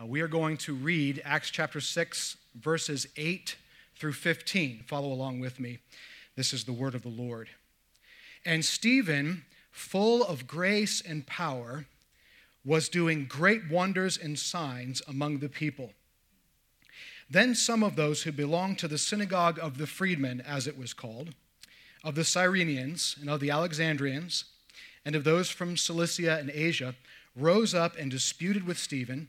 Uh, we are going to read Acts chapter 6, verses 8 through 15. Follow along with me. This is the word of the Lord. And Stephen, full of grace and power, was doing great wonders and signs among the people. Then some of those who belonged to the synagogue of the freedmen, as it was called, of the Cyrenians and of the Alexandrians, and of those from Cilicia and Asia, rose up and disputed with Stephen,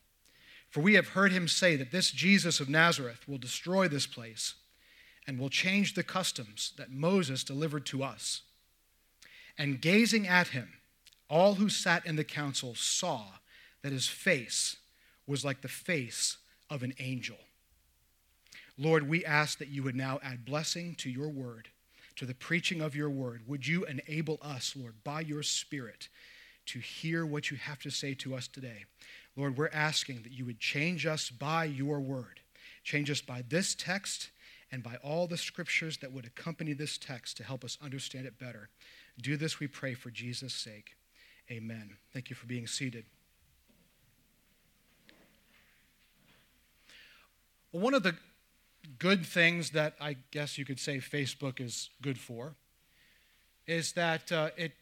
For we have heard him say that this Jesus of Nazareth will destroy this place and will change the customs that Moses delivered to us. And gazing at him, all who sat in the council saw that his face was like the face of an angel. Lord, we ask that you would now add blessing to your word, to the preaching of your word. Would you enable us, Lord, by your Spirit, to hear what you have to say to us today? Lord, we're asking that you would change us by your word. Change us by this text and by all the scriptures that would accompany this text to help us understand it better. Do this, we pray, for Jesus' sake. Amen. Thank you for being seated. One of the good things that I guess you could say Facebook is good for is that uh, it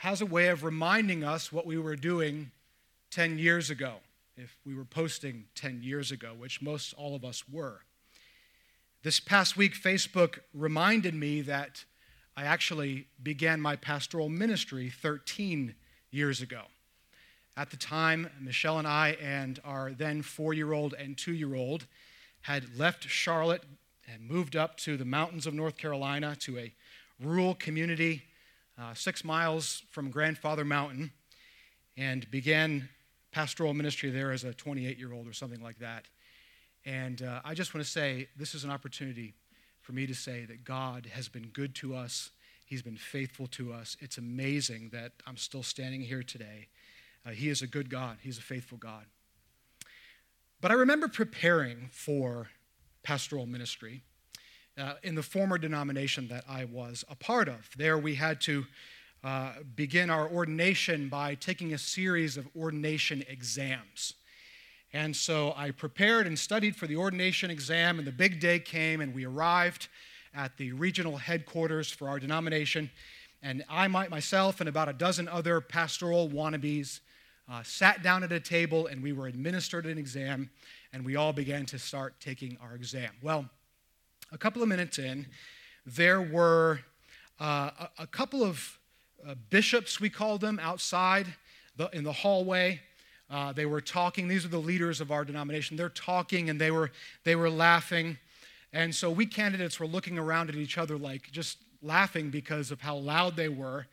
has a way of reminding us what we were doing 10 years ago, if we were posting 10 years ago, which most all of us were. This past week, Facebook reminded me that I actually began my pastoral ministry 13 years ago. At the time, Michelle and I and our then four year old and two year old had left Charlotte and moved up to the mountains of North Carolina to a rural community uh, six miles from Grandfather Mountain and began pastoral ministry there as a 28 year old or something like that. And uh, I just want to say this is an opportunity for me to say that God has been good to us He's been faithful to us. It's amazing that I'm still standing here today. Uh, he is a good God, He's a faithful God. But I remember preparing for pastoral ministry uh, in the former denomination that I was a part of. There we had to uh, begin our ordination by taking a series of ordination exams. And so I prepared and studied for the ordination exam, and the big day came, and we arrived at the regional headquarters for our denomination. And I, myself, and about a dozen other pastoral wannabes uh, sat down at a table and we were administered an exam, and we all began to start taking our exam. Well, a couple of minutes in, there were uh, a, a, couple of uh, bishops, we called them, outside the, in the hallway. Uh, they were talking. These are the leaders of our denomination. They're talking and they were, they were laughing. And so we candidates were looking around at each other like just laughing because of how loud they were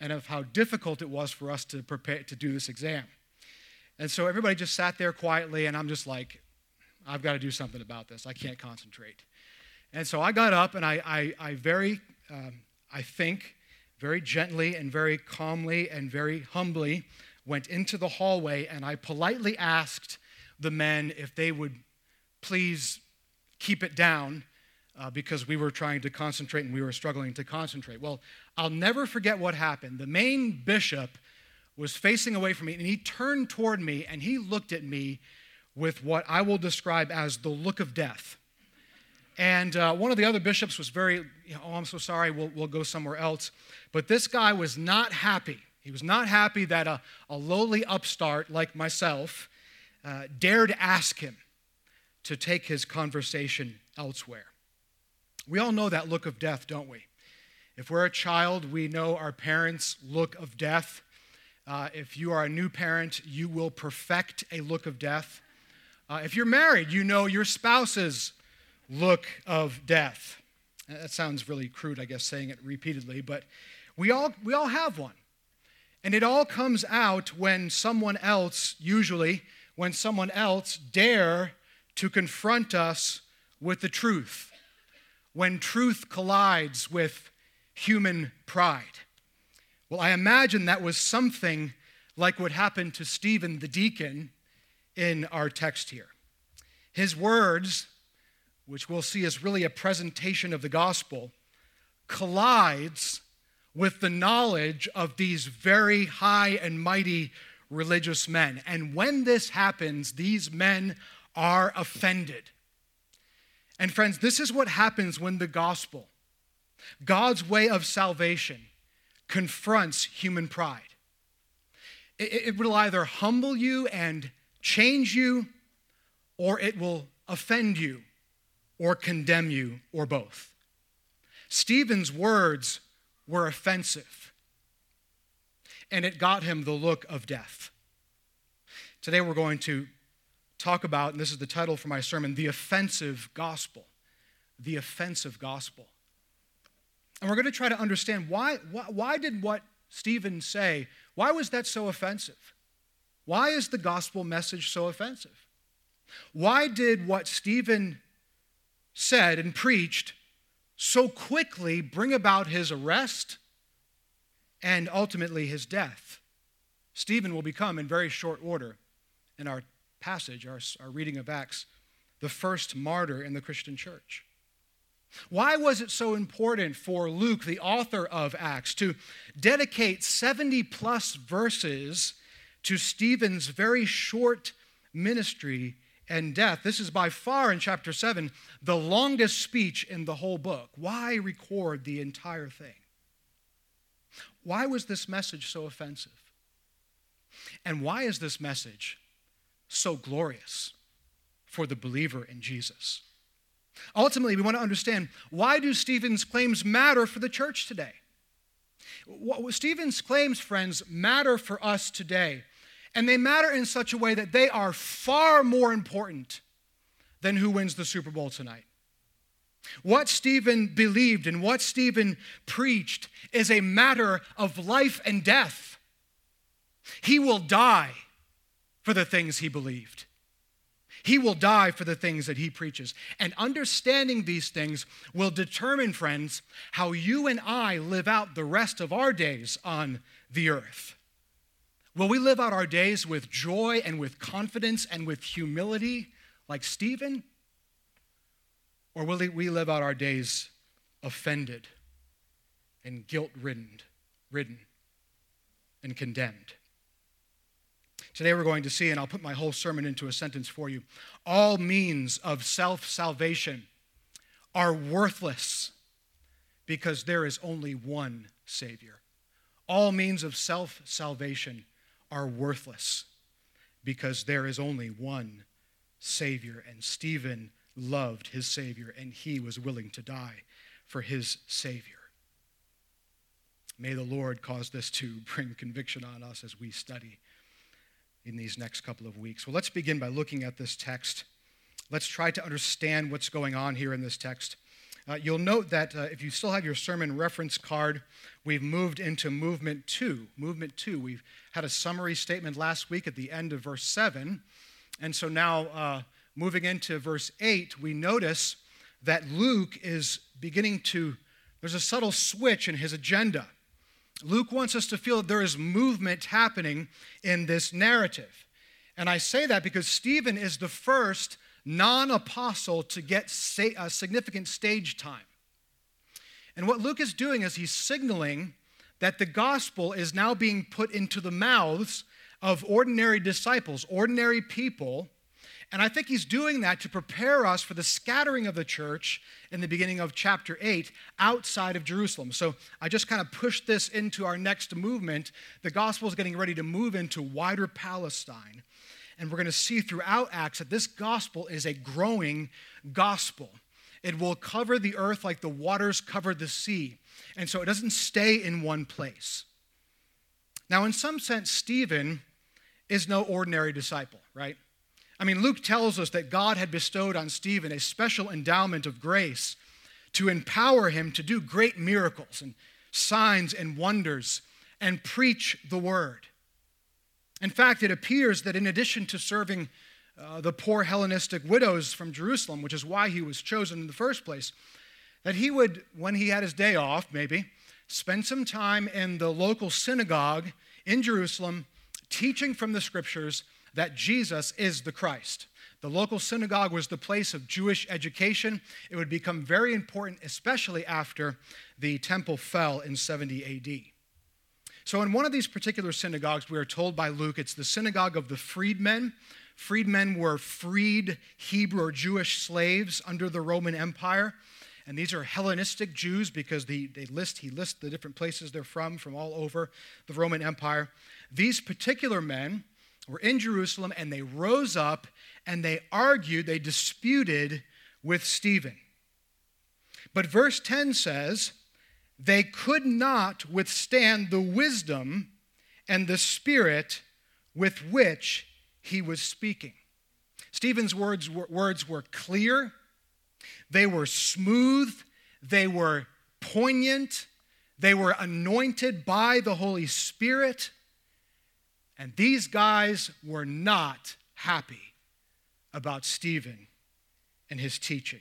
and of how difficult it was for us to prepare to do this exam. And so everybody just sat there quietly, and I'm just like, I've got to do something about this. I can't concentrate. And so I got up and I, I, I very, um, I think, very gently and very calmly and very humbly went into the hallway and I politely asked the men if they would please keep it down uh, because we were trying to concentrate and we were struggling to concentrate. Well, I'll never forget what happened. The main bishop was facing away from me and he turned toward me and he looked at me with what I will describe as the look of death. And uh, one of the other bishops was very, oh, I'm so sorry, we'll, we'll go somewhere else. But this guy was not happy. He was not happy that a, a lowly upstart like myself uh, dared ask him to take his conversation elsewhere. We all know that look of death, don't we? If we're a child, we know our parents' look of death. Uh, if you are a new parent, you will perfect a look of death. Uh, if you're married, you know your spouse's look of death. That sounds really crude, I guess, saying it repeatedly, but we all, we all have one. And it all comes out when someone else, usually when someone else dare to confront us with the truth, when truth collides with human pride. Well, I imagine that was something like what happened to Stephen the deacon in our text here. His words, which we'll see is really a presentation of the gospel, collides with the knowledge of these very high and mighty religious men. And when this happens, these men are offended. And friends, this is what happens when the gospel, God's way of salvation, confronts human pride. It, it will either humble you and change you, or it will offend you, or condemn you, or both. Stephen's words were offensive, and it got him the look of death. Today we're going to talk about, and this is the title for my sermon, the offensive gospel. The offensive gospel. And we're going to try to understand why, why, why did what Stephen say, why was that so offensive? Why is the gospel message so offensive? Why did what Stephen said and preached so quickly bring about his arrest and ultimately his death. Stephen will become, in very short order, in our passage, our, our reading of Acts, the first martyr in the Christian church. Why was it so important for Luke, the author of Acts, to dedicate 70 plus verses to Stephen's very short ministry and death. This is by far in chapter 7 the longest speech in the whole book. Why record the entire thing? Why was this message so offensive? And why is this message so glorious for the believer in Jesus? Ultimately, we want to understand why do Stephen's claims matter for the church today? What Stephen's claims, friends, matter for us today and they matter in such a way that they are far more important than who wins the Super Bowl tonight. What Stephen believed and what Stephen preached is a matter of life and death. He will die for the things he believed. He will die for the things that he preaches. And understanding these things will determine, friends, how you and I live out the rest of our days on the earth. Will we live out our days with joy and with confidence and with humility like Stephen? Or will we live out our days offended and guilt ridden, ridden and condemned? Today we're going to see, and I'll put my whole sermon into a sentence for you all means of self salvation are worthless because there is only one Savior. All means of self salvation are worthless because there is only one Savior, and Stephen loved his Savior, and he was willing to die for his Savior. May the Lord cause this to bring conviction on us as we study in these next couple of weeks. Well, let's begin by looking at this text. Let's try to understand what's going on here in this text. Uh, you'll note that uh, if you still have your sermon reference card, we've moved into movement two. Movement two. We've had a summary statement last week at the end of verse seven. And so now, uh, moving into verse eight, we notice that Luke is beginning to, there's a subtle switch in his agenda. Luke wants us to feel that there is movement happening in this narrative. And I say that because Stephen is the first non apostle to get a uh, significant stage time. And what Luke is doing is he's signaling that the gospel is now being put into the mouths of ordinary disciples, ordinary people. And I think he's doing that to prepare us for the scattering of the church in the beginning of chapter 8 outside of Jerusalem. So I just kind of pushed this into our next movement. The gospel is getting ready to move into wider Palestine. And we're going to see throughout Acts that this gospel is a growing gospel. It will cover the earth like the waters cover the sea. And so it doesn't stay in one place. Now, in some sense, Stephen is no ordinary disciple, right? I mean, Luke tells us that God had bestowed on Stephen a special endowment of grace to empower him to do great miracles and signs and wonders and preach the word. In fact, it appears that in addition to serving uh, the poor Hellenistic widows from Jerusalem, which is why he was chosen in the first place, that he would, when he had his day off, maybe, spend some time in the local synagogue in Jerusalem teaching from the scriptures that Jesus is the Christ. The local synagogue was the place of Jewish education. It would become very important, especially after the temple fell in 70 AD. So, in one of these particular synagogues, we are told by Luke, it's the synagogue of the freedmen. Freedmen were freed Hebrew or Jewish slaves under the Roman Empire. And these are Hellenistic Jews because they, they list, he lists the different places they're from, from all over the Roman Empire. These particular men were in Jerusalem and they rose up and they argued, they disputed with Stephen. But verse 10 says, they could not withstand the wisdom and the spirit with which he was speaking. Stephen's words were, words were clear, they were smooth, they were poignant, they were anointed by the Holy Spirit. And these guys were not happy about Stephen and his teaching.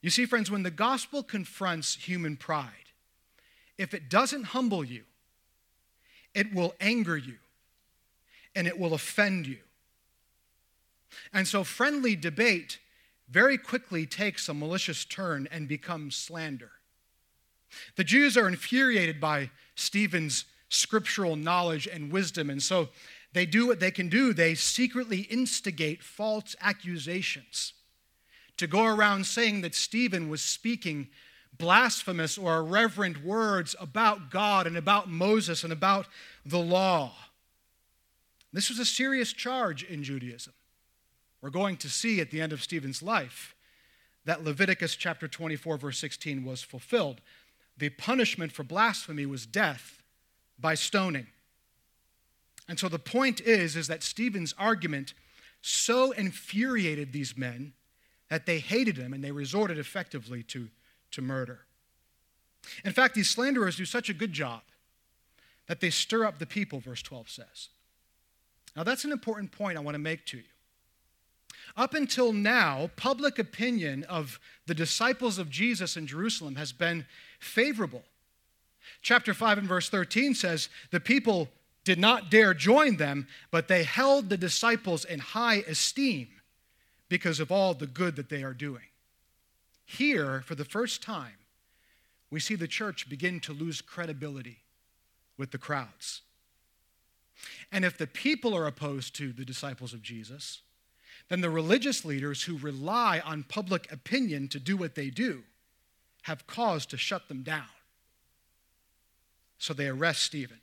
You see, friends, when the gospel confronts human pride, if it doesn't humble you, it will anger you and it will offend you. And so, friendly debate very quickly takes a malicious turn and becomes slander. The Jews are infuriated by Stephen's scriptural knowledge and wisdom. And so they do what they can do. They secretly instigate false accusations to go around saying that Stephen was speaking blasphemous or irreverent words about God and about Moses and about the law. This was a serious charge in Judaism. We're going to see at the end of Stephen's life that Leviticus chapter 24, verse 16 was fulfilled. The punishment for blasphemy was death by stoning. And so the point is is that Stephen's argument so infuriated these men that they hated him and they resorted effectively to, to murder. In fact, these slanderers do such a good job that they stir up the people, verse 12 says. Now, that's an important point I want to make to you. Up until now, public opinion of the disciples of Jesus in Jerusalem has been favorable Chapter 5 and verse 13 says, The people did not dare join them, but they held the disciples in high esteem because of all the good that they are doing. Here, for the first time, we see the church begin to lose credibility with the crowds. And if the people are opposed to the disciples of Jesus, then the religious leaders who rely on public opinion to do what they do have cause to shut them down. So they arrest Stephen.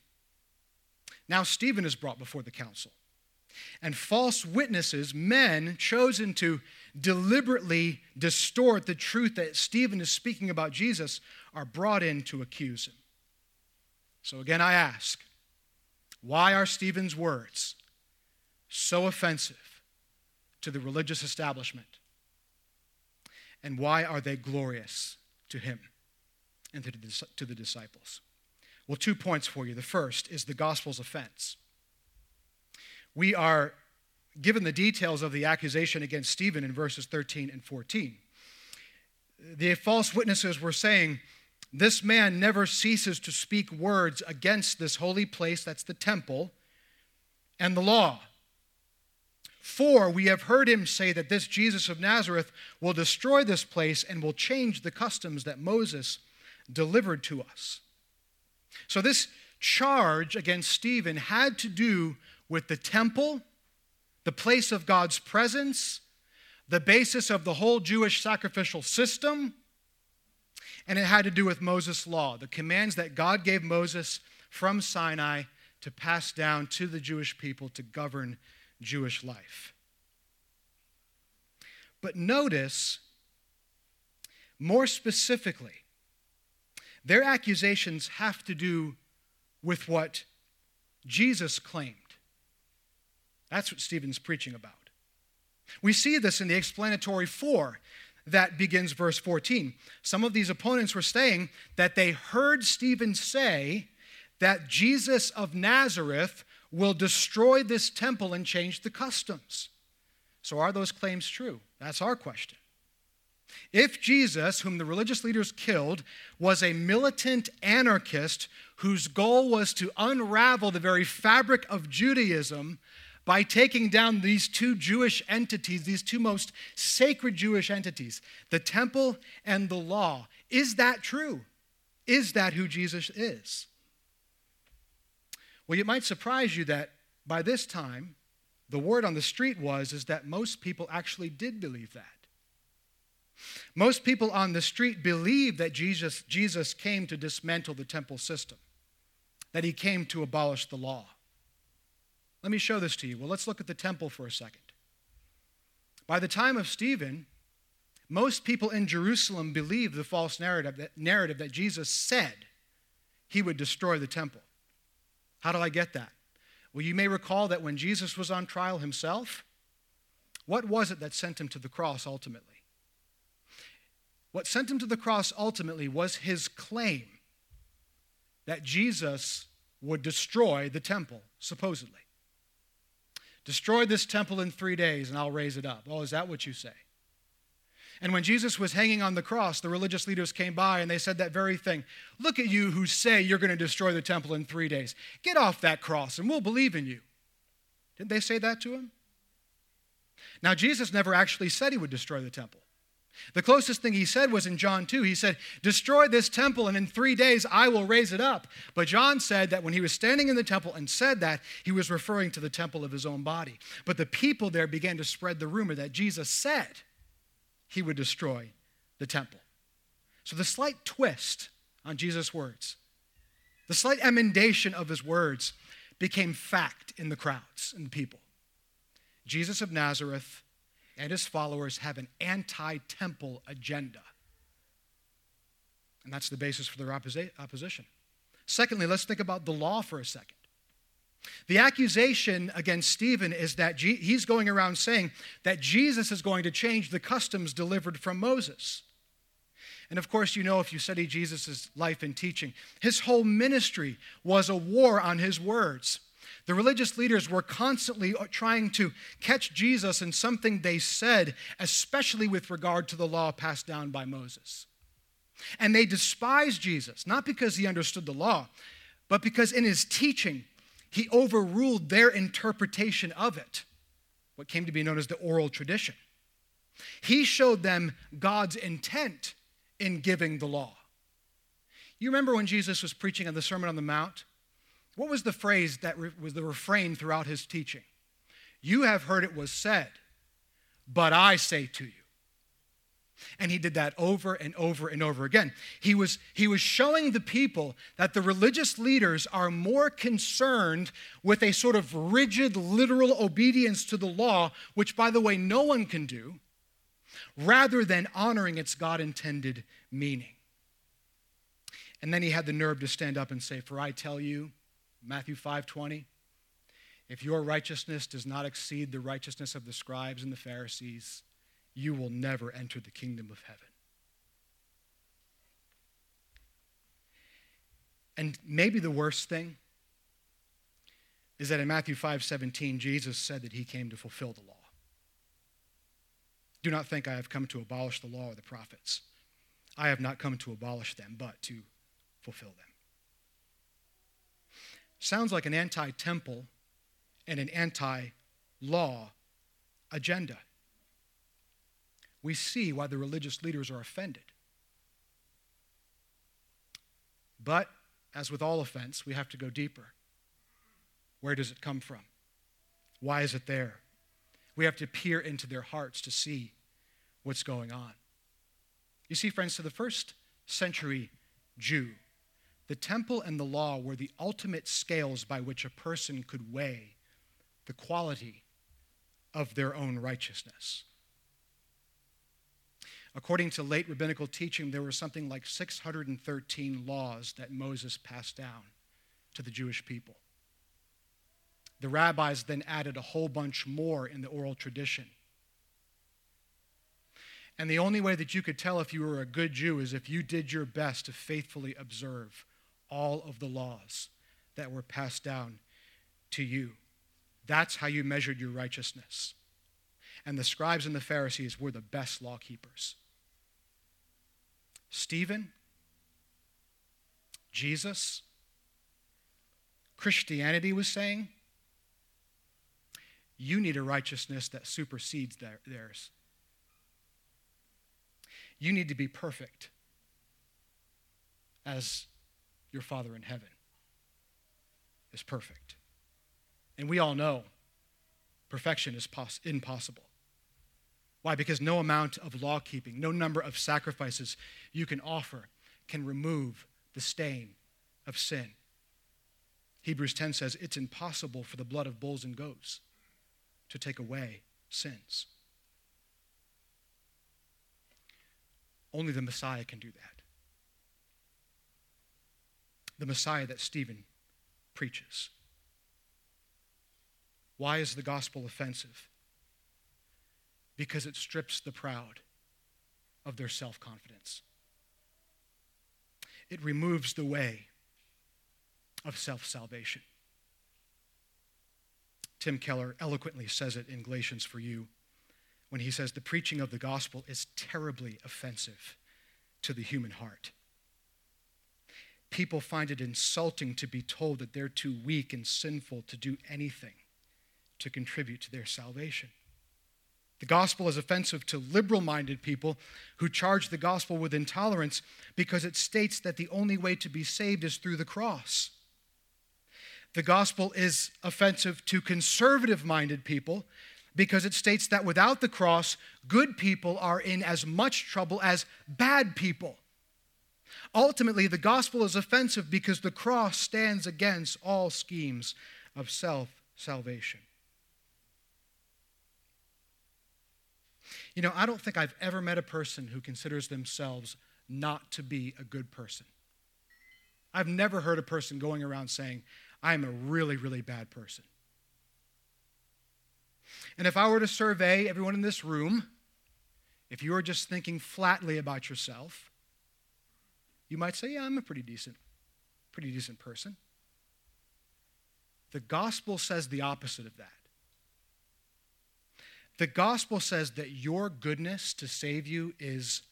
Now, Stephen is brought before the council. And false witnesses, men chosen to deliberately distort the truth that Stephen is speaking about Jesus, are brought in to accuse him. So again, I ask, why are Stephen's words so offensive to the religious establishment? And why are they glorious to him and to the disciples? Well, two points for you. The first is the gospel's offense. We are given the details of the accusation against Stephen in verses 13 and 14. The false witnesses were saying, This man never ceases to speak words against this holy place, that's the temple, and the law. For we have heard him say that this Jesus of Nazareth will destroy this place and will change the customs that Moses delivered to us. So, this charge against Stephen had to do with the temple, the place of God's presence, the basis of the whole Jewish sacrificial system, and it had to do with Moses' law, the commands that God gave Moses from Sinai to pass down to the Jewish people to govern Jewish life. But notice, more specifically, their accusations have to do with what Jesus claimed. That's what Stephen's preaching about. We see this in the explanatory for that begins verse 14. Some of these opponents were saying that they heard Stephen say that Jesus of Nazareth will destroy this temple and change the customs. So, are those claims true? That's our question. If Jesus, whom the religious leaders killed, was a militant anarchist whose goal was to unravel the very fabric of Judaism by taking down these two Jewish entities, these two most sacred Jewish entities, the temple and the law, is that true? Is that who Jesus is? Well, it might surprise you that by this time, the word on the street was is that most people actually did believe that. Most people on the street believed that Jesus, Jesus came to dismantle the temple system, that he came to abolish the law. Let me show this to you. Well, let's look at the temple for a second. By the time of Stephen, most people in Jerusalem believed the false narrative that, narrative that Jesus said he would destroy the temple. How do I get that? Well, you may recall that when Jesus was on trial himself, what was it that sent him to the cross ultimately? What sent him to the cross ultimately was his claim that Jesus would destroy the temple, supposedly. Destroy this temple in three days and I'll raise it up. Oh, is that what you say? And when Jesus was hanging on the cross, the religious leaders came by and they said that very thing. Look at you who say you're going to destroy the temple in three days. Get off that cross and we'll believe in you. Didn't they say that to him? Now, Jesus never actually said he would destroy the temple. The closest thing he said was in John 2. He said, Destroy this temple, and in three days I will raise it up. But John said that when he was standing in the temple and said that, he was referring to the temple of his own body. But the people there began to spread the rumor that Jesus said he would destroy the temple. So the slight twist on Jesus' words, the slight emendation of his words became fact in the crowds and people. Jesus of Nazareth and his followers have an anti temple agenda. And that's the basis for their opposition. Secondly, let's think about the law for a second. The accusation against Stephen is that he's going around saying that Jesus is going to change the customs delivered from Moses. And of course, you know if you study Jesus' life and teaching, his whole ministry was a war on his words. The religious leaders were constantly uh, trying to catch Jesus in something they said, especially with regard to the law passed down by Moses. And they despised Jesus, not because he understood the law, but because in his teaching, he overruled their interpretation of it, what came to be known as the oral tradition. He showed them God's intent in giving the law. You remember when Jesus was preaching on the Sermon on the Mount? What was the phrase that re- was the refrain throughout his teaching? You have heard it was said, but I say to you. And he did that over and over and over again. He was, he was showing the people that the religious leaders are more concerned with a sort of rigid, literal obedience to the law, which, by the way, no one can do, rather than honoring its God intended meaning. And then he had the nerve to stand up and say, For I tell you, Matthew 5:20. if your righteousness does not exceed the righteousness of the scribes and the Pharisees, you will never enter the kingdom of heaven. And maybe the worst thing is that in Matthew 5:17 Jesus said that he came to fulfill the law. Do not think I have come to abolish the law or the prophets. I have not come to abolish them, but to fulfill them. Sounds like an anti temple and an anti law agenda we see why the religious leaders are offended. But, as with all offense, we have to go deeper. Where does it come from? Why is it there? We have to peer into their hearts to see what's going on. You see, friends, to the first century Jew, the temple and the law were the ultimate scales by which a person could weigh the quality of their own righteousness. According to late rabbinical teaching, there were something like 613 laws that Moses passed down to the Jewish people. The rabbis then added a whole bunch more in the oral tradition. And the only way that you could tell if you were a good Jew is if you did your best to faithfully observe all of the laws that were passed down to you. That's how you measured your righteousness. And the scribes and the Pharisees were the best law keepers. Stephen, Jesus, Christianity was saying, you need a righteousness that supersedes theirs. You need to be perfect as your Father in heaven is perfect. And we all know perfection is poss- impossible. Why? Because no amount of law keeping, no number of sacrifices you can offer can remove the stain of sin. Hebrews 10 says it's impossible for the blood of bulls and goats to take away sins. Only the Messiah can do that. The Messiah that Stephen preaches. Why is the gospel offensive? Because it strips the proud of their self confidence. It removes the way of self salvation. Tim Keller eloquently says it in Galatians for You when he says the preaching of the gospel is terribly offensive to the human heart. People find it insulting to be told that they're too weak and sinful to do anything to contribute to their salvation. The gospel is offensive to liberal minded people who charge the gospel with intolerance because it states that the only way to be saved is through the cross. The gospel is offensive to conservative minded people because it states that without the cross, good people are in as much trouble as bad people. Ultimately, the gospel is offensive because the cross stands against all schemes of self salvation. You know, I don't think I've ever met a person who considers themselves not to be a good person. I've never heard a person going around saying, I'm a really, really bad person. And if I were to survey everyone in this room, if you were just thinking flatly about yourself, you might say, Yeah, I'm a pretty decent, pretty decent person. The gospel says the opposite of that. The gospel says that your goodness to save you is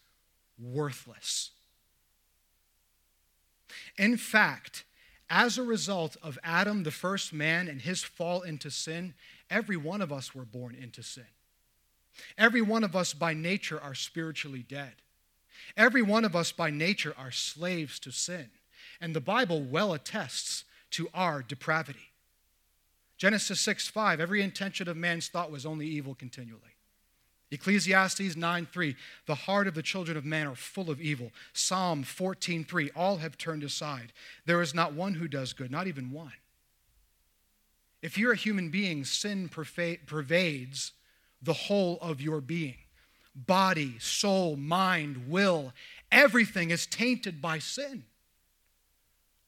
worthless. In fact, as a result of Adam, the first man, and his fall into sin, every one of us were born into sin. Every one of us by nature are spiritually dead. Every one of us by nature are slaves to sin. And the Bible well attests to our depravity. Genesis 6 5, every intention of man's thought was only evil continually. Ecclesiastes 9 3, the heart of the children of man are full of evil. Psalm 14 3, all have turned aside. There is not one who does good, not even one. If you're a human being, sin pervades the whole of your being body, soul, mind, will. Everything is tainted by sin.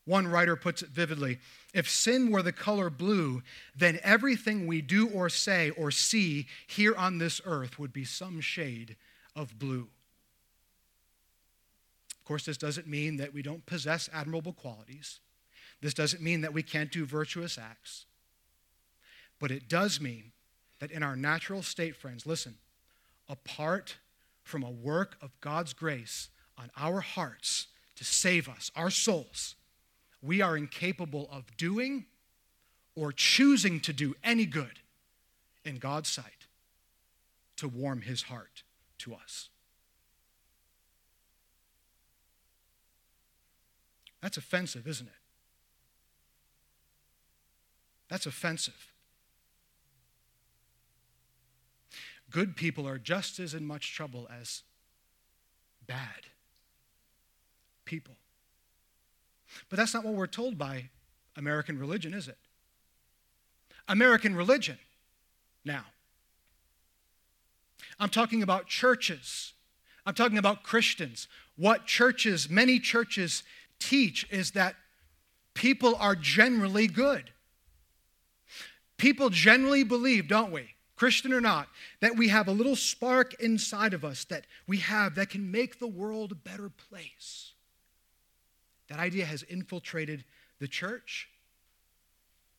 One writer puts it vividly if sin were the color blue, then everything we do or say or see here on this earth would be some shade of blue. Of course, this doesn't mean that we don't possess admirable qualities. This doesn't mean that we can't do virtuous acts. But it does mean that in our natural state, friends, listen, apart from a work of God's grace on our hearts to save us, our souls, we are incapable of doing or choosing to do any good in God's sight to warm his heart to us. That's offensive, isn't it? That's offensive. Good people are just as in much trouble as bad people. But that's not what we're told by American religion, is it? American religion, now. I'm talking about churches. I'm talking about Christians. What churches, many churches, teach is that people are generally good. People generally believe, don't we, Christian or not, that we have a little spark inside of us that we have that can make the world a better place. That idea has infiltrated the church.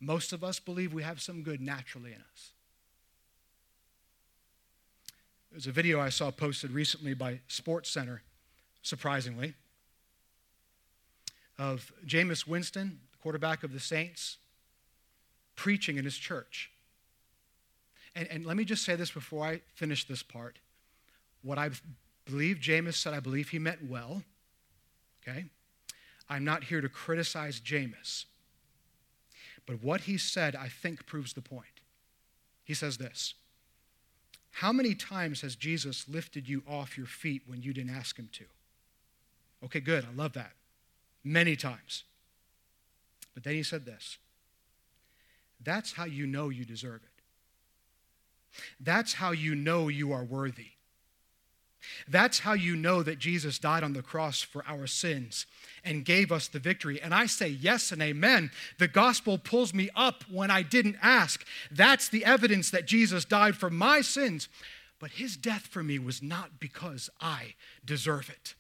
Most of us believe we have some good naturally in us. There's a video I saw posted recently by SportsCenter, surprisingly, of Jameis Winston, the quarterback of the Saints, preaching in his church. And, and let me just say this before I finish this part. What I believe Jameis said, I believe he meant well. Okay? I'm not here to criticize Jameis. But what he said, I think, proves the point. He says this How many times has Jesus lifted you off your feet when you didn't ask him to? Okay, good. I love that. Many times. But then he said this That's how you know you deserve it. That's how you know you are worthy. That's how you know that Jesus died on the cross for our sins and gave us the victory. And I say yes and amen. The gospel pulls me up when I didn't ask. That's the evidence that Jesus died for my sins. But his death for me was not because I deserve it,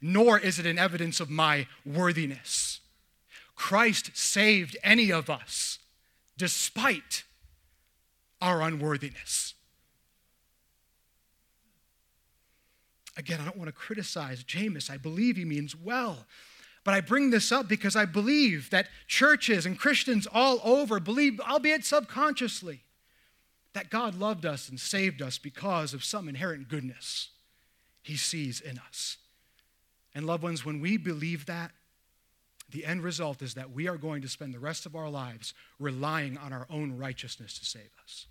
nor is it an evidence of my worthiness. Christ saved any of us despite our unworthiness. Again, I don't want to criticize Jameis. I believe he means well. But I bring this up because I believe that churches and Christians all over believe, albeit subconsciously, that God loved us and saved us because of some inherent goodness he sees in us. And, loved ones, when we believe that, the end result is that we are going to spend the rest of our lives relying on our own righteousness to save us.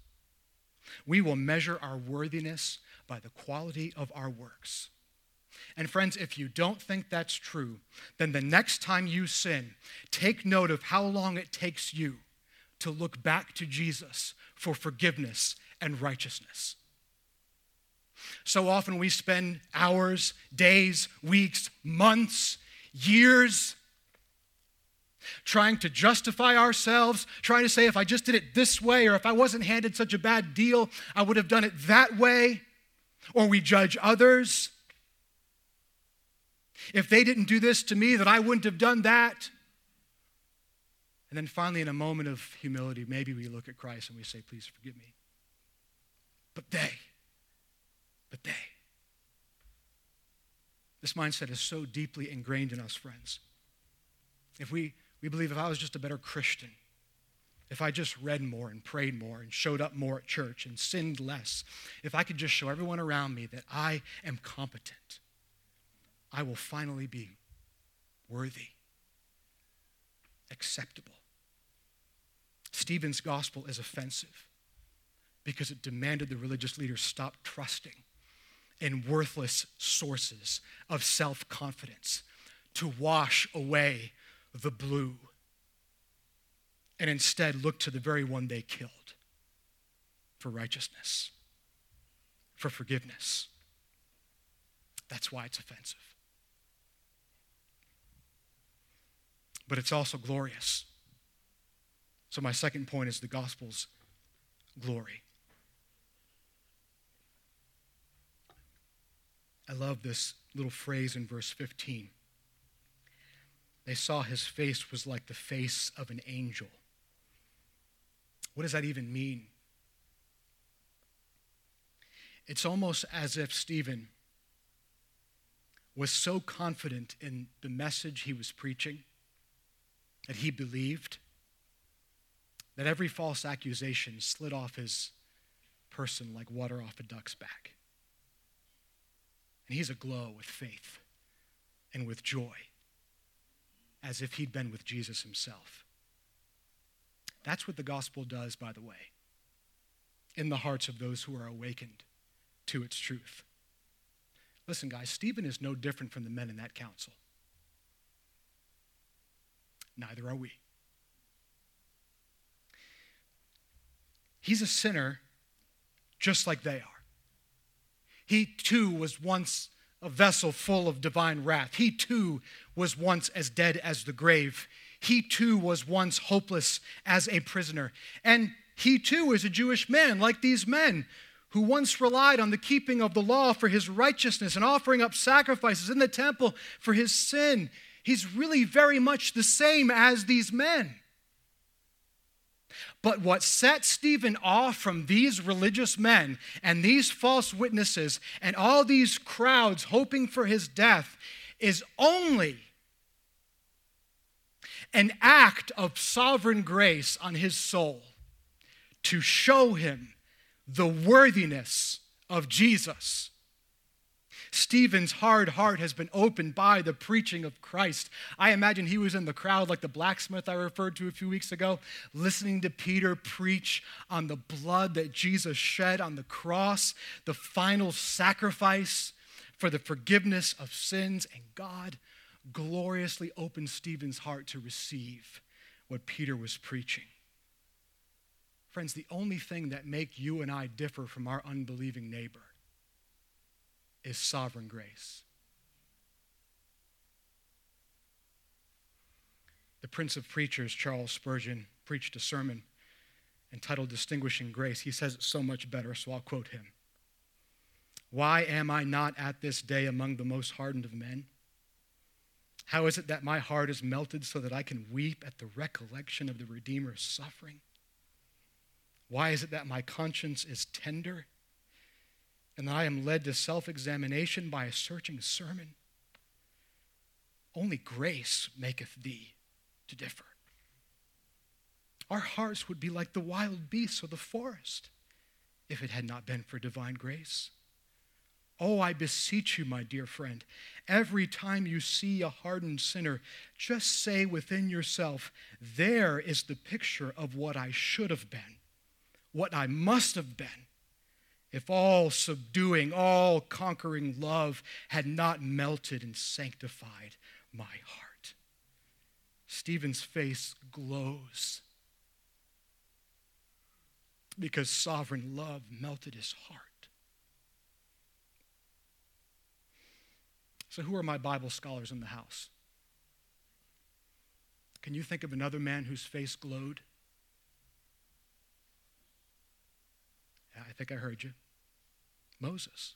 We will measure our worthiness by the quality of our works. And friends, if you don't think that's true, then the next time you sin, take note of how long it takes you to look back to Jesus for forgiveness and righteousness. So often we spend hours, days, weeks, months, years trying to justify ourselves, trying to say, if I just did it this way, or if I wasn't handed such a bad deal, I would have done it that way or we judge others. If they didn't do this to me, then I wouldn't have done that. And then finally, in a moment of humility, maybe we look at Christ and we say, Please forgive me. But they, but they. This mindset is so deeply ingrained in us, friends. If we, we believe if I was just a better Christian, if I just read more and prayed more and showed up more at church and sinned less, if I could just show everyone around me that I am competent, I will finally be worthy, acceptable. Stephen's gospel is offensive because it demanded the religious leaders stop trusting in worthless sources of self confidence to wash away the blue and instead look to the very one they killed for righteousness, for forgiveness. That's why it's offensive. But it's also glorious. So, my second point is the gospel's glory. I love this little phrase in verse 15. They saw his face was like the face of an angel. What does that even mean? It's almost as if Stephen was so confident in the message he was preaching that he believed that every false accusation slid off his person like water off a duck's back. And he's aglow with faith and with joy, as if he'd been with Jesus himself. That's what the gospel does, by the way, in the hearts of those who are awakened to its truth. Listen, guys, Stephen is no different from the men in that council. Neither are we. He's a sinner just like they are. He too was once a vessel full of divine wrath. He too was once as dead as the grave. He too was once hopeless as a prisoner. And he too is a Jewish man, like these men who once relied on the keeping of the law for his righteousness and offering up sacrifices in the temple for his sin. He's really very much the same as these men. But what set Stephen off from these religious men and these false witnesses and all these crowds hoping for his death is only an act of sovereign grace on his soul to show him the worthiness of Jesus. Stephen's hard heart has been opened by the preaching of Christ. I imagine he was in the crowd like the blacksmith I referred to a few weeks ago, listening to Peter preach on the blood that Jesus shed on the cross, the final sacrifice for the forgiveness of sins, and God gloriously opened Stephen's heart to receive what Peter was preaching. Friends, the only thing that make you and I differ from our unbelieving neighbor is sovereign grace. The Prince of Preachers, Charles Spurgeon, preached a sermon entitled Distinguishing Grace. He says it so much better, so I'll quote him. Why am I not at this day among the most hardened of men? How is it that my heart is melted so that I can weep at the recollection of the Redeemer's suffering? Why is it that my conscience is tender and that I am led to self examination by a searching sermon? Only grace maketh thee to differ. Our hearts would be like the wild beasts of the forest if it had not been for divine grace. Oh, I beseech you, my dear friend, every time you see a hardened sinner, just say within yourself, There is the picture of what I should have been, what I must have been, if all subduing, all conquering love had not melted and sanctified my heart. Stephen's face glows because sovereign love melted his heart. So, who are my Bible scholars in the house? Can you think of another man whose face glowed? I think I heard you. Moses.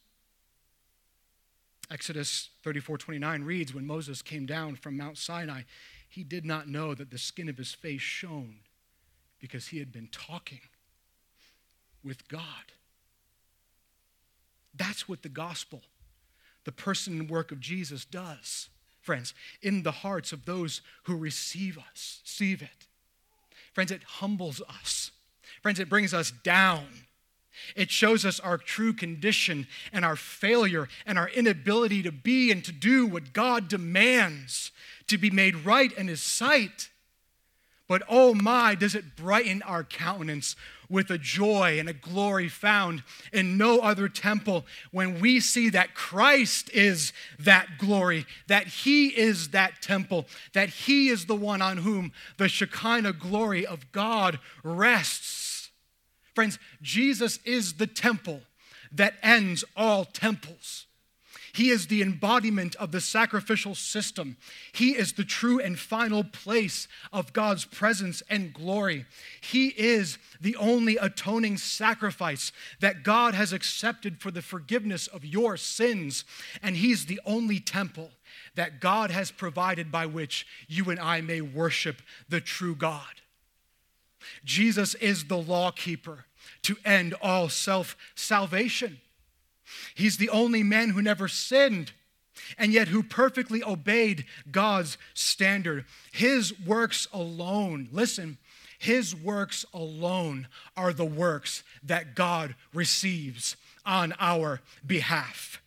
Exodus 34 29 reads When Moses came down from Mount Sinai, he did not know that the skin of his face shone because he had been talking with God. That's what the gospel the person and work of Jesus does, friends, in the hearts of those who receive us, receive it. Friends, it humbles us. Friends, it brings us down. It shows us our true condition and our failure and our inability to be and to do what God demands to be made right in His sight. But oh my, does it brighten our countenance with a joy and a glory found in no other temple when we see that Christ is that glory, that He is that temple, that He is the one on whom the Shekinah glory of God rests. Friends, Jesus is the temple that ends all temples. He is the embodiment of the sacrificial system. He is the true and final place of God's presence and glory. He is the only atoning sacrifice that God has accepted for the forgiveness of your sins. And He's the only temple that God has provided by which you and I may worship the true God. Jesus is the law keeper to end all self salvation. He's the only man who never sinned and yet who perfectly obeyed God's standard. His works alone, listen, his works alone are the works that God receives on our behalf.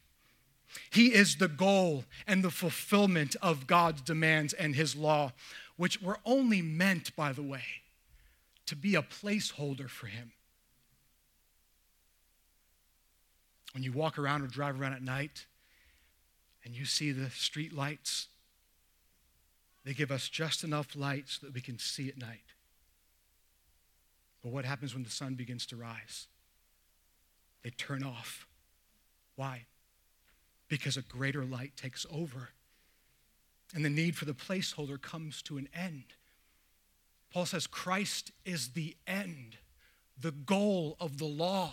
He is the goal and the fulfillment of God's demands and his law, which were only meant, by the way, to be a placeholder for him. When you walk around or drive around at night and you see the street lights, they give us just enough light so that we can see at night. But what happens when the sun begins to rise? They turn off. Why? Because a greater light takes over. And the need for the placeholder comes to an end. Paul says Christ is the end, the goal of the law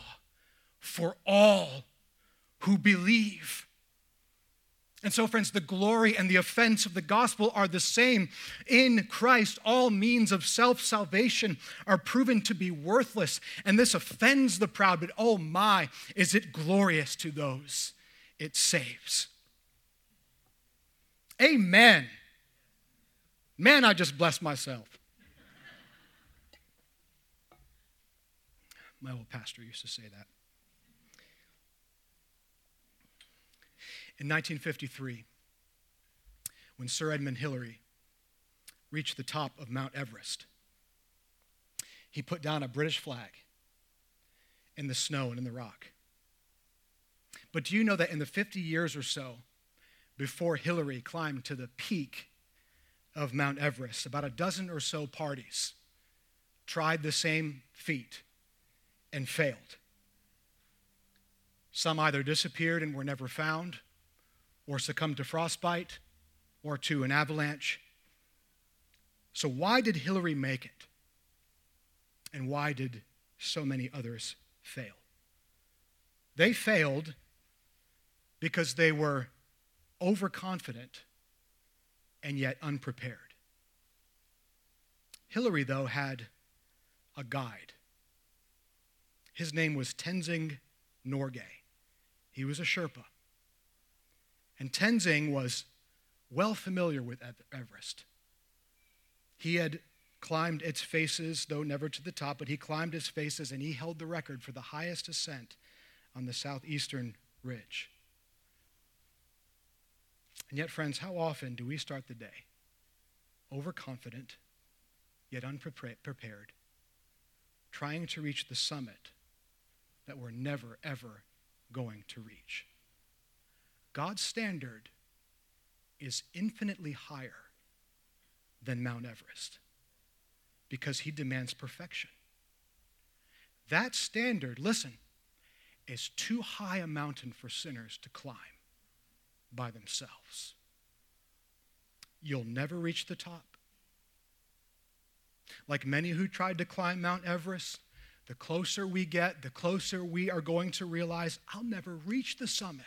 for all who believe. And so, friends, the glory and the offense of the gospel are the same. In Christ, all means of self salvation are proven to be worthless, and this offends the proud, but oh my, is it glorious to those it saves. Amen. Man, I just blessed myself. My old pastor used to say that. In 1953, when Sir Edmund Hillary reached the top of Mount Everest, he put down a British flag in the snow and in the rock. But do you know that in the 50 years or so before Hillary climbed to the peak of Mount Everest, about a dozen or so parties tried the same feat and failed? Some either disappeared and were never found, or succumbed to frostbite or to an avalanche. So, why did Hillary make it? And why did so many others fail? They failed because they were overconfident and yet unprepared. Hillary, though, had a guide. His name was Tenzing Norgay. He was a Sherpa. And Tenzing was well familiar with Everest. He had climbed its faces, though never to the top, but he climbed its faces and he held the record for the highest ascent on the southeastern ridge. And yet, friends, how often do we start the day overconfident, yet unprepared, trying to reach the summit that we're never, ever going to reach? God's standard is infinitely higher than Mount Everest because he demands perfection. That standard, listen, is too high a mountain for sinners to climb by themselves. You'll never reach the top. Like many who tried to climb Mount Everest, the closer we get, the closer we are going to realize I'll never reach the summit.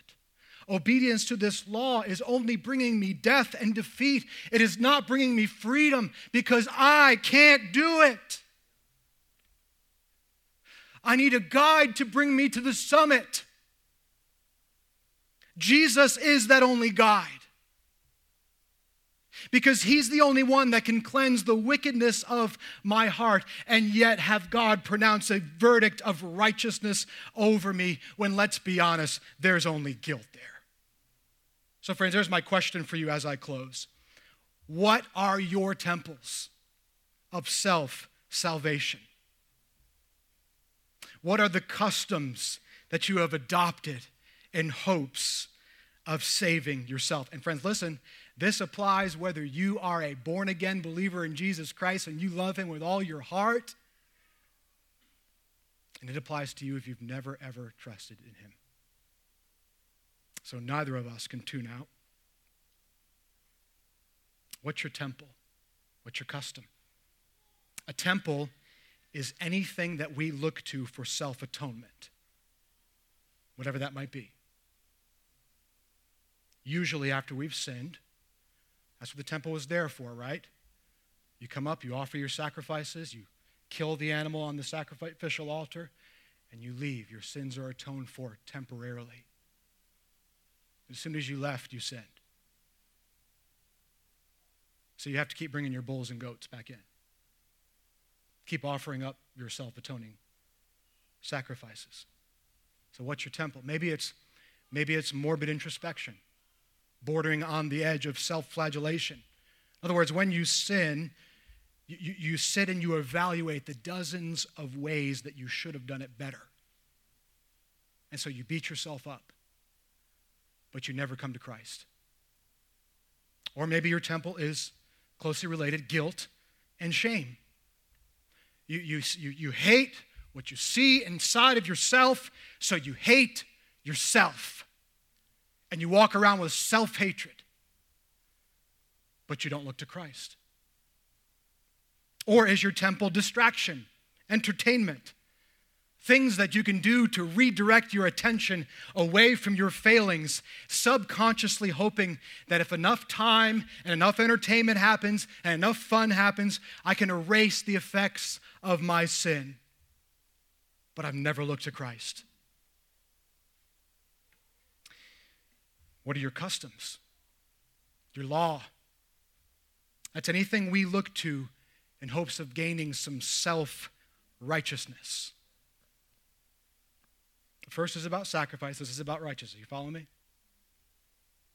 Obedience to this law is only bringing me death and defeat. It is not bringing me freedom because I can't do it. I need a guide to bring me to the summit. Jesus is that only guide. Because he's the only one that can cleanse the wickedness of my heart and yet have God pronounce a verdict of righteousness over me when, let's be honest, there's only guilt there. So, friends, there's my question for you as I close. What are your temples of self salvation? What are the customs that you have adopted in hopes of saving yourself? And, friends, listen, this applies whether you are a born again believer in Jesus Christ and you love Him with all your heart, and it applies to you if you've never, ever trusted in Him. So neither of us can tune out. What's your temple? What's your custom? A temple is anything that we look to for self atonement, whatever that might be. Usually, after we've sinned, that's what the temple was there for, right? You come up, you offer your sacrifices, you kill the animal on the sacrificial altar, and you leave. Your sins are atoned for temporarily. As soon as you left, you sinned. So you have to keep bringing your bulls and goats back in. Keep offering up your self atoning sacrifices. So what's your temple? Maybe it's maybe it's morbid introspection, bordering on the edge of self-flagellation. In other words, when you sin, you, you sit and you evaluate the dozens of ways that you should have done it better. And so you beat yourself up but you never come to Christ. Or maybe your temple is closely related guilt and shame. You, you, you, you hate what you see inside of yourself, so you hate yourself. And you walk around with self hatred, but you don't look to Christ. Or is your temple distraction, entertainment? things that you can do to redirect your attention away from your failings, subconsciously hoping that if enough time and enough entertainment happens and enough fun happens, I can erase the effects of my sin. But I've never looked to Christ. What are your customs? Your law? That's anything we look to in hopes of gaining some self righteousness. The first is about sacrifice, this is about righteousness. You follow me?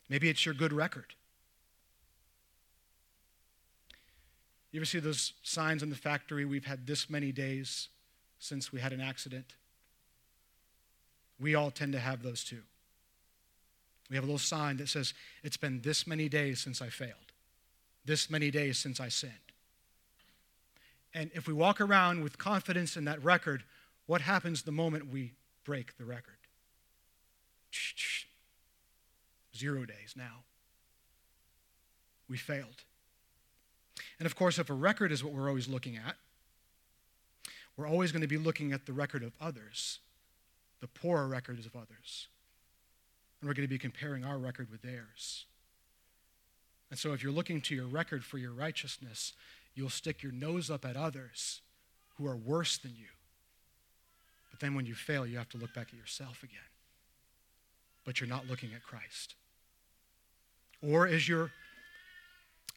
Maybe it's your good record. You ever see those signs in the factory? We've had this many days since we had an accident. We all tend to have those too. We have a little sign that says, It's been this many days since I failed, this many days since I sinned. And if we walk around with confidence in that record, what happens the moment we break the record? Zero days now. We failed. And of course, if a record is what we're always looking at, we're always going to be looking at the record of others, the poorer records of others. And we're going to be comparing our record with theirs. And so, if you're looking to your record for your righteousness, you'll stick your nose up at others who are worse than you. But then when you fail, you have to look back at yourself again. But you're not looking at Christ. Or is your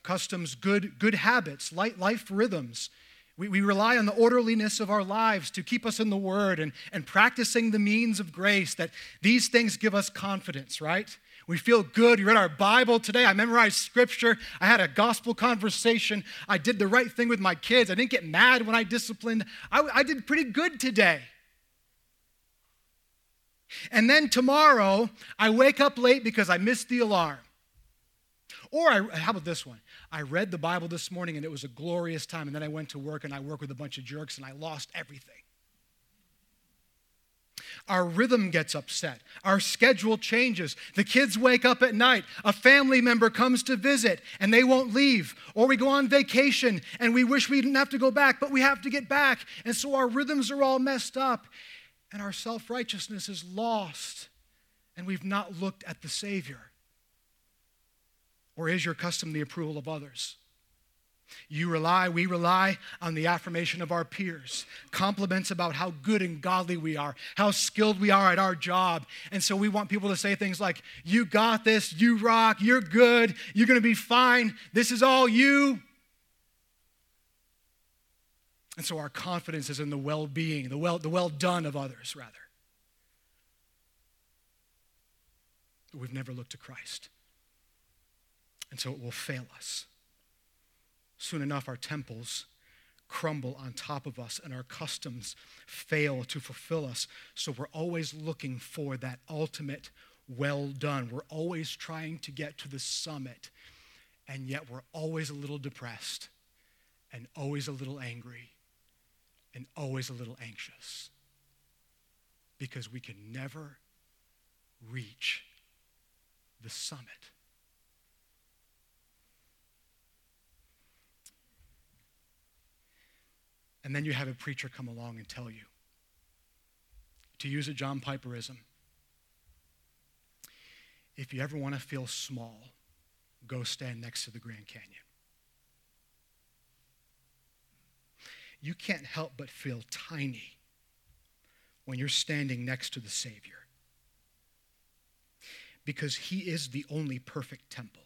customs good, good habits, light life rhythms? We, we rely on the orderliness of our lives to keep us in the Word and, and practicing the means of grace, that these things give us confidence, right? We feel good. We read our Bible today. I memorized scripture. I had a gospel conversation. I did the right thing with my kids. I didn't get mad when I disciplined. I, I did pretty good today. And then tomorrow, I wake up late because I missed the alarm. Or, I, how about this one? I read the Bible this morning and it was a glorious time. And then I went to work and I work with a bunch of jerks and I lost everything. Our rhythm gets upset. Our schedule changes. The kids wake up at night. A family member comes to visit and they won't leave. Or we go on vacation and we wish we didn't have to go back, but we have to get back. And so our rhythms are all messed up and our self righteousness is lost and we've not looked at the Savior. Or is your custom the approval of others? You rely, we rely on the affirmation of our peers, compliments about how good and godly we are, how skilled we are at our job. And so we want people to say things like, You got this, you rock, you're good, you're gonna be fine, this is all you. And so our confidence is in the well being, the well, the well done of others, rather. But we've never looked to Christ. And so it will fail us soon enough our temples crumble on top of us and our customs fail to fulfill us. So we're always looking for that ultimate well done. We're always trying to get to the summit, and yet we're always a little depressed and always a little angry and always a little anxious because we can never reach the summit. And then you have a preacher come along and tell you, to use a John Piperism, if you ever want to feel small, go stand next to the Grand Canyon. You can't help but feel tiny when you're standing next to the Savior. Because He is the only perfect temple,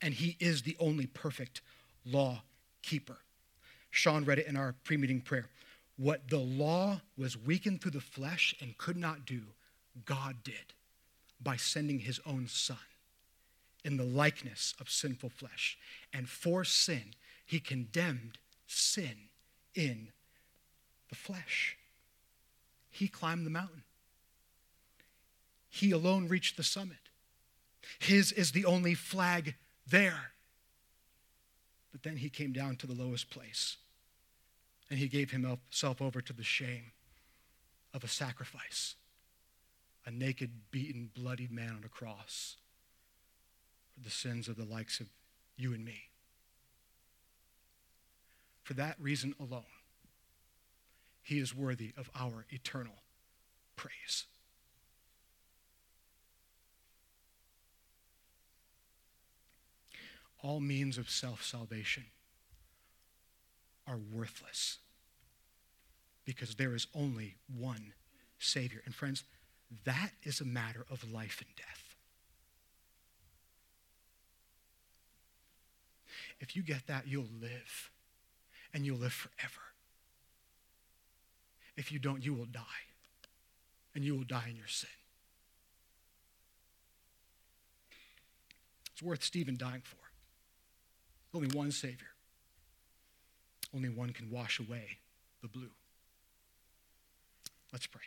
and He is the only perfect law keeper. Sean read it in our pre meeting prayer. What the law was weakened through the flesh and could not do, God did by sending his own son in the likeness of sinful flesh. And for sin, he condemned sin in the flesh. He climbed the mountain. He alone reached the summit. His is the only flag there. But then he came down to the lowest place and he gave himself over to the shame of a sacrifice a naked, beaten, bloodied man on a cross for the sins of the likes of you and me. For that reason alone, he is worthy of our eternal praise. All means of self salvation are worthless because there is only one Savior. And friends, that is a matter of life and death. If you get that, you'll live, and you'll live forever. If you don't, you will die, and you will die in your sin. It's worth Stephen dying for. Only one Savior. Only one can wash away the blue. Let's pray.